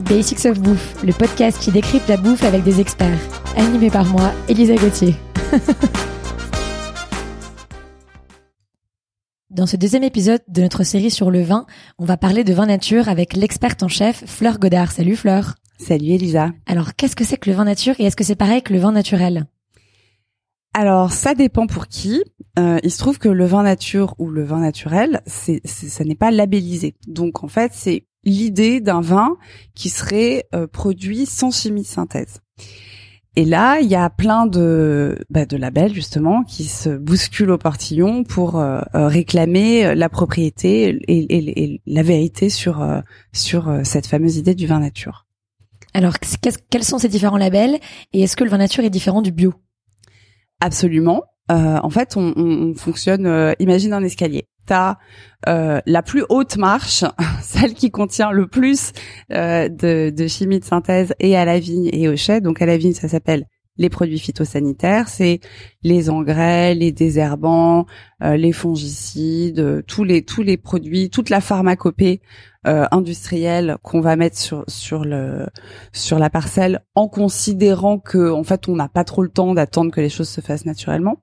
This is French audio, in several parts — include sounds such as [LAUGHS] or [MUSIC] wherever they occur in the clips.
Basics of Bouffe, le podcast qui décrypte la bouffe avec des experts. Animé par moi, Elisa Gauthier. [LAUGHS] Dans ce deuxième épisode de notre série sur le vin, on va parler de vin nature avec l'experte en chef Fleur Godard. Salut Fleur. Salut Elisa. Alors, qu'est-ce que c'est que le vin nature et est-ce que c'est pareil que le vin naturel? Alors, ça dépend pour qui. Euh, il se trouve que le vin nature ou le vin naturel, c'est, ça n'est pas labellisé. Donc, en fait, c'est l'idée d'un vin qui serait euh, produit sans chimie de synthèse. Et là, il y a plein de, bah, de labels justement qui se bousculent au portillon pour euh, euh, réclamer la propriété et, la vérité sur sur cette fameuse idée du vin nature. Alors, quels sont ces différents labels et est-ce que le vin nature est différent du bio? Absolument. en fait, on, on fonctionne. imagine un escalier t'as euh, la plus haute marche, [LAUGHS] celle qui contient le plus euh, de, de, chimie de synthèse et à la vigne et au chai. Donc à la vigne, ça s'appelle les produits phytosanitaires, c'est les engrais, les désherbants, euh, les fongicides, tous les tous les produits, toute la pharmacopée euh, qu'on va mettre sur sur le sur la parcelle en considérant que en fait on n'a pas trop le temps d'attendre que les choses se fassent naturellement.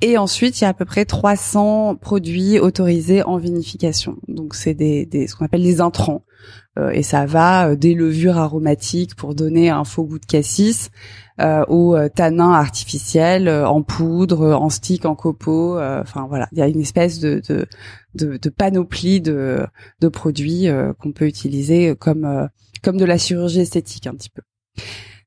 Et ensuite, il y a à peu près 300 produits autorisés en vinification. Donc, c'est des, des, ce qu'on appelle les intrants. Euh, et ça va euh, des levures aromatiques pour donner un faux goût de cassis, euh, aux euh, tanins artificiels en poudre, en stick, en copeaux. Enfin voilà, il y a une espèce de, de, de, de panoplie de, de produits qu'on peut utiliser comme comme de la chirurgie esthétique un petit peu.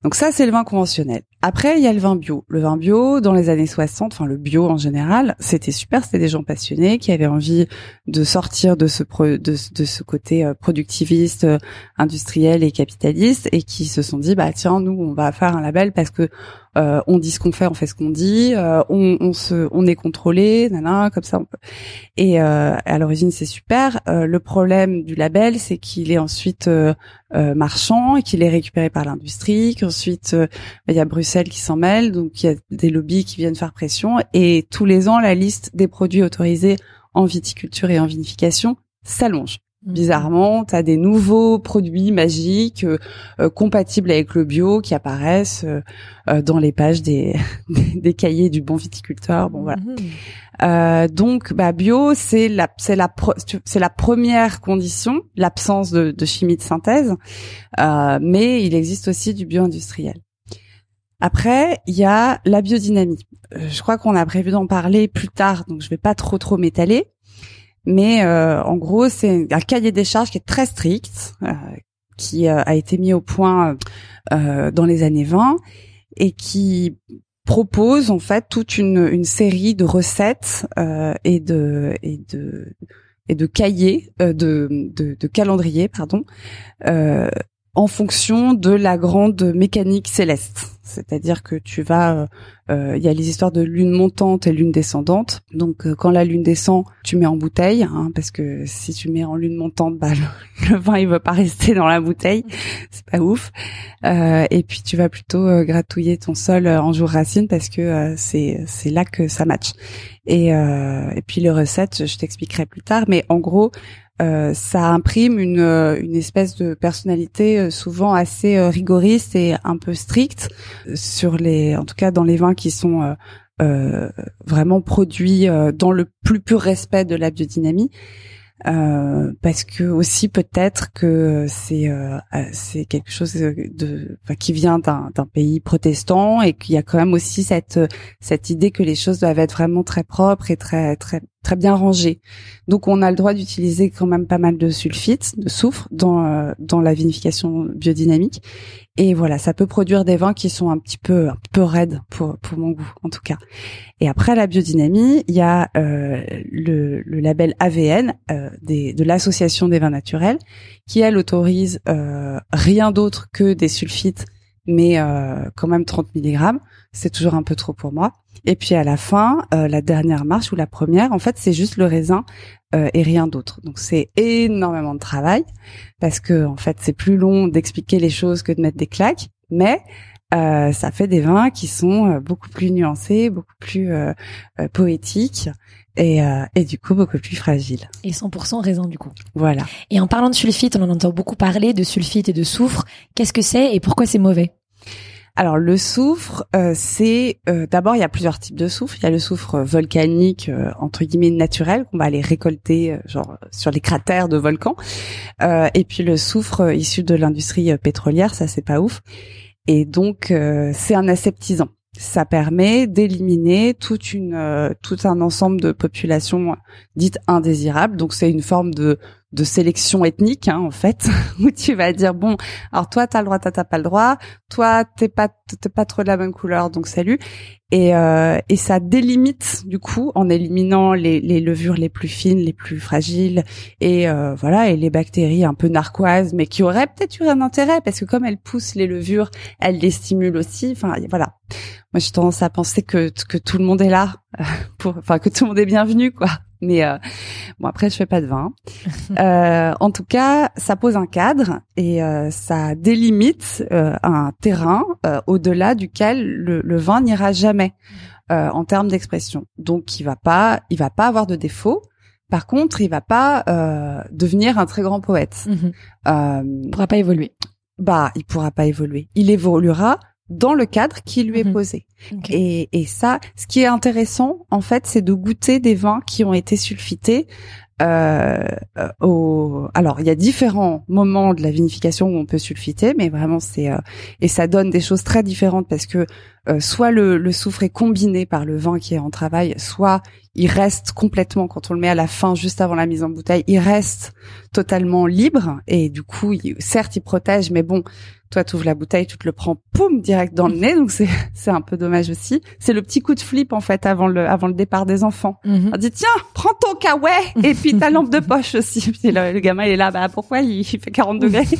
Donc ça, c'est le vin conventionnel. Après, il y a le vin bio. Le vin bio, dans les années 60, enfin le bio en général, c'était super. C'était des gens passionnés qui avaient envie de sortir de ce de, ce côté euh, productiviste, euh, industriel et capitaliste, et qui se sont dit bah tiens, nous, on va faire un label parce que euh, on dit ce qu'on fait, on fait ce qu'on dit, euh, on, se, on est contrôlé, nana, comme ça on peut. Et euh, à l'origine c'est super. le problème du label, c'est qu'il est ensuite marchand et qu'il est récupéré par l'industrie, qu'ensuite il y a Bruxelles qui s'en mêle, donc il y a des lobbies qui viennent faire pression et tous les ans la liste des produits autorisés en viticulture et en vinification s'allonge. Mhm. Bizarrement, tu as des nouveaux produits magiques euh, euh, compatibles avec le bio qui apparaissent euh, dans les pages [LAUGHS] des, des, cahiers du bon viticulteur. Bon voilà. Mhm. donc, bah, bio, c'est la c'est la c'est la première condition, l'absence de, de, chimie de synthèse. mais il existe aussi du bio industriel. Après, il y a la biodynamie. je crois qu'on a prévu d'en parler plus tard, donc je vais pas trop trop m'étaler. Mais euh, en gros, c'est un cahier des charges qui est très strict, euh, qui euh, a été mis au point dans les années 20 et qui propose en fait toute une, une série de recettes et de et de et de cahiers de, de, de calendrier pardon en fonction de la grande mécanique céleste. C'est-à-dire que tu vas, euh, euh, il y a les histoires de lune montante et lune descendante. Donc euh, quand la lune descend, tu mets en bouteille, hein, parce que si tu mets en lune montante, bah [LAUGHS] le, vin il va pas rester dans la bouteille, c'est pas ouf. et puis tu vas plutôt gratouiller ton sol en jour racine parce que c'est c'est là que ça match. Et et puis les recettes, je t'expliquerai plus tard, mais en gros euh, ça imprime une, euh, une espèce de personnalité euh, souvent assez rigoriste et un peu stricte sur les, en tout cas dans les vins qui sont vraiment produits dans le plus pur respect de la biodynamie. Euh, parce que aussi peut-être que c'est euh, c'est quelque chose de qui vient d'un pays protestant et qu'il y a quand même aussi cette cette idée que les choses doivent être vraiment très propres et très très très bien rangées. Donc on a le droit d'utiliser quand même pas mal de sulfites, de soufre dans euh, dans la vinification biodynamique et voilà, ça peut produire des vins qui sont un petit peu un peu raides pour pour mon goût en tout cas. Et après la biodynamie, il y a euh, le, label AVN euh, de l'association des vins naturels qui elle autorise euh, rien d'autre que des sulfites mais quand même 30 mg, c'est toujours un peu trop pour moi. Et puis à la fin, euh, la dernière marche ou la première, en fait, c'est juste le raisin euh, et rien d'autre. Donc c'est énormément de travail parce que en fait, c'est plus long d'expliquer les choses que de mettre des claques, mais ça fait des vins qui sont beaucoup plus nuancés, beaucoup plus poétiques et, euh, et du coup beaucoup plus fragile. Et 100% raisin du coup. Voilà. Et en parlant de sulfite, on en entend beaucoup parler de sulfite et de soufre. Qu'est-ce que c'est et pourquoi c'est mauvais? Alors le soufre, euh, c'est euh, d'abord il y a plusieurs types de soufre. Il y a le soufre volcanique euh, entre guillemets naturel qu'on va aller récolter genre sur les cratères de volcans, et puis le soufre issu de l'industrie pétrolière, ça c'est pas ouf. Et donc c'est un aseptisant. Ça permet d'éliminer toute une tout un ensemble de populations dites indésirables. Donc c'est une forme de de sélection ethnique hein, en fait [LAUGHS] où tu vas dire bon alors toi t'as le droit t'as pas le droit. Toi t'es pas t'es pas trop de la même couleur donc salut. Et euh, et ça délimite du coup en éliminant les, les levures les plus fines les plus fragiles et euh, voilà et les bactéries un peu narquoises mais qui auraient peut-être eu un intérêt parce que comme elles poussent les levures elles les stimulent aussi. Enfin voilà. Moi j'ai tendance à penser que que tout le monde est là [LAUGHS] pour enfin que tout le monde est bienvenu quoi mais euh, bon, après, je fais pas de vin. [LAUGHS] euh, en tout cas, ça pose un cadre et euh, ça délimite euh, un terrain au-delà duquel le, le vin n'ira jamais en termes d'expression. Donc, il va pas, il va pas avoir de défaut. Par contre, il va pas devenir un très grand poète. Mm pourra pas évoluer. Bah, il pourra pas évoluer. Il évoluera dans le cadre qui lui est mhm. posé. Et, et ça, ce qui est intéressant, en fait, c'est de goûter des vins qui ont été sulfités. Euh, au... Alors, il y a différents moments de la vinification où on peut sulfiter, mais vraiment c'est euh, et ça donne des choses très différentes parce que euh, soit le, le soufre est combiné par le vin qui est en travail, soit il reste complètement quand on le met à la fin, juste avant la mise en bouteille, il reste totalement libre et du coup, certes, il protège, mais bon, toi, tu ouvres la bouteille, tu te le prends, poum, direct dans le nez. Donc c'est [LAUGHS] c'est un peu dommage aussi. C'est le petit coup de flip en fait avant le avant le départ des enfants. Mhm. On dit tiens, prends ton kawaii et puis ta lampe de poche aussi. [LAUGHS] Puis le, gamin il est là, bah pourquoi il, fait 40 degrés? [LAUGHS]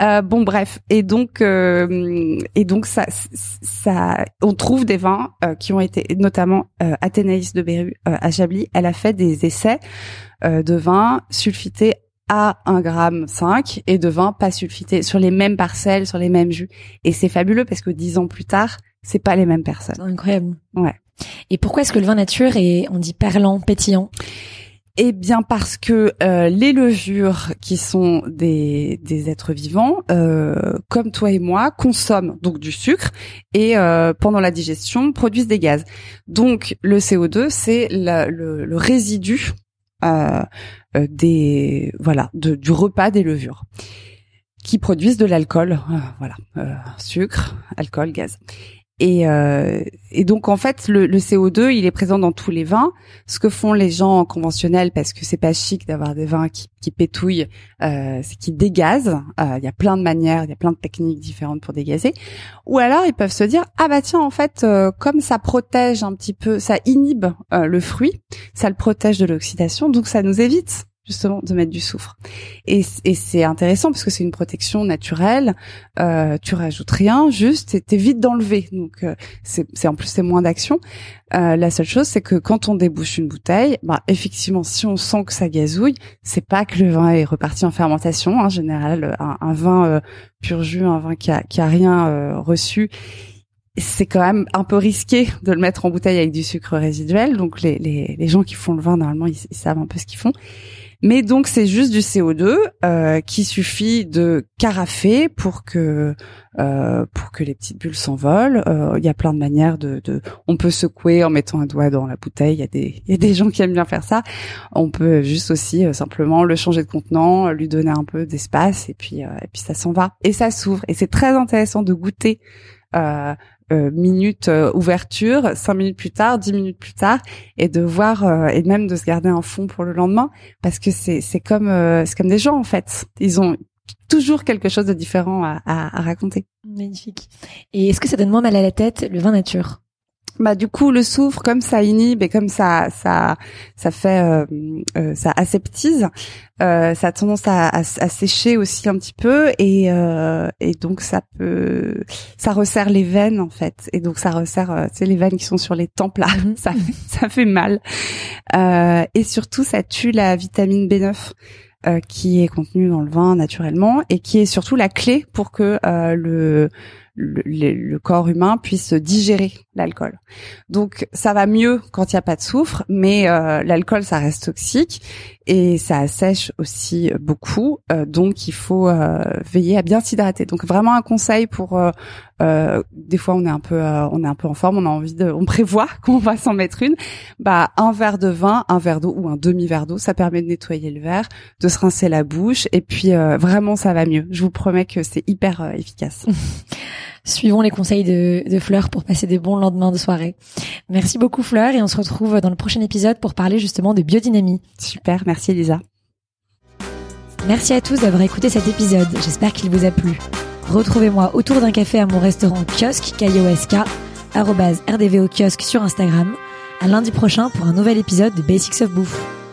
Euh, Bon bref. Et donc euh, et donc ça ça on trouve des vins euh, qui ont été notamment euh, Athénaïs de Beru euh, à Chablis. Elle a fait des essais de vins sulfités à 1 gramme 5 et de vin pas sulfité sur les mêmes parcelles, sur les mêmes jus. Et c'est fabuleux parce que dix ans plus tard, c'est pas les mêmes personnes. Incroyable. Ouais. Et pourquoi est-ce que le vin nature est, on dit perlant, pétillant? Eh bien parce que euh, les levures qui sont des, des êtres vivants, euh, comme toi et moi, consomment donc du sucre et euh, pendant la digestion produisent des gaz. Donc le CO2 c'est le, le, résidu euh, euh, des voilà de, du repas des levures qui produisent de l'alcool, euh, voilà, sucre, alcool, gaz. Et, euh, et donc en fait le, le, CO2 il est présent dans tous les vins. Ce que font les gens conventionnels parce que c'est pas chic d'avoir des vins qui, qui pétouillent, euh, c'est qu'ils dégazent. Euh, il y a plein de manières, il y a plein de techniques différentes pour dégazer. Ou alors ils peuvent se dire ah bah tiens en fait euh, comme ça protège un petit peu, ça inhibe euh, le fruit, ça le protège de l'oxydation, donc ça nous évite justement de mettre du soufre. Et, et c'est intéressant parce que c'est une protection naturelle. Euh, tu rajoutes rien, juste t'évites d'enlever. Donc euh, c'est en plus c'est moins d'action. Euh, la seule chose c'est que quand on débouche une bouteille, bah effectivement si on sent que ça gazouille, c'est pas que le vin est reparti en fermentation. En général, un, vin euh, pur jus, un vin qui a, qui a rien euh, reçu c'est quand même un peu risqué de le mettre en bouteille avec du sucre résiduel. Donc les, les, gens qui font le vin, normalement, ils savent un peu ce qu'ils font. Mais donc c'est juste du CO2 euh, qui suffit de carafer pour que euh, pour que les petites bulles s'envolent. Euh, il y a plein de manières de, de, on peut secouer en mettant un doigt dans la bouteille. Il y a des il y a des gens qui aiment bien faire ça. On peut juste aussi euh, simplement le changer de contenant, lui donner un peu d'espace et puis euh, et puis ça s'en va et ça s'ouvre. Et c'est très intéressant de goûter. Euh, euh, minutes euh, ouverture, cinq minutes plus tard, dix minutes plus tard, et de voir euh, et même de se garder un fond pour le lendemain, parce que c'est c'est comme c'est comme des gens en fait. Ils ont toujours quelque chose de différent à, à, à raconter. Magnifique. Et est-ce que ça donne moins mal à la tête le vin nature? Bah du coup le soufre comme ça inhibe et comme ça ça ça fait euh, euh, ça aseptise euh, ça a tendance à, à, sécher aussi un petit peu et euh, et donc ça peut ça resserre les veines en fait. Et donc ça resserre euh, tu sais les veines qui sont sur les tempes là. Mhm. [LAUGHS] ça ça fait mal. Et surtout ça tue la vitamine B9 qui est contenue dans le vin naturellement et qui est surtout la clé pour que le le, le, corps humain puisse digérer l'alcool. Donc ça va mieux quand il n'y a pas de soufre, mais euh, l'alcool ça reste toxique et ça assèche aussi beaucoup. Euh, donc il faut euh, veiller à bien s'hydrater. Donc vraiment un conseil pour des fois on est un peu on est un peu en forme, on a envie de, on prévoit [LAUGHS] qu'on va s'en mettre une. Bah un verre de vin, un verre d'eau ou un demi verre d'eau, ça permet de nettoyer le verre, de se rincer la bouche et puis vraiment ça va mieux. Je vous promets que c'est hyper efficace. [LAUGHS] Suivons les conseils de, de Fleur pour passer des bons lendemains de soirée. Merci beaucoup Fleur et on se retrouve dans le prochain épisode pour parler justement de biodynamie. Super, merci Elisa. Merci à tous d'avoir écouté cet épisode, j'espère qu'il vous a plu. Retrouvez-moi autour d'un café à mon restaurant kiosque, K-I-O-S-K, rdvo kiosque sur Instagram, à lundi prochain pour un nouvel épisode de Basics of Bouffe.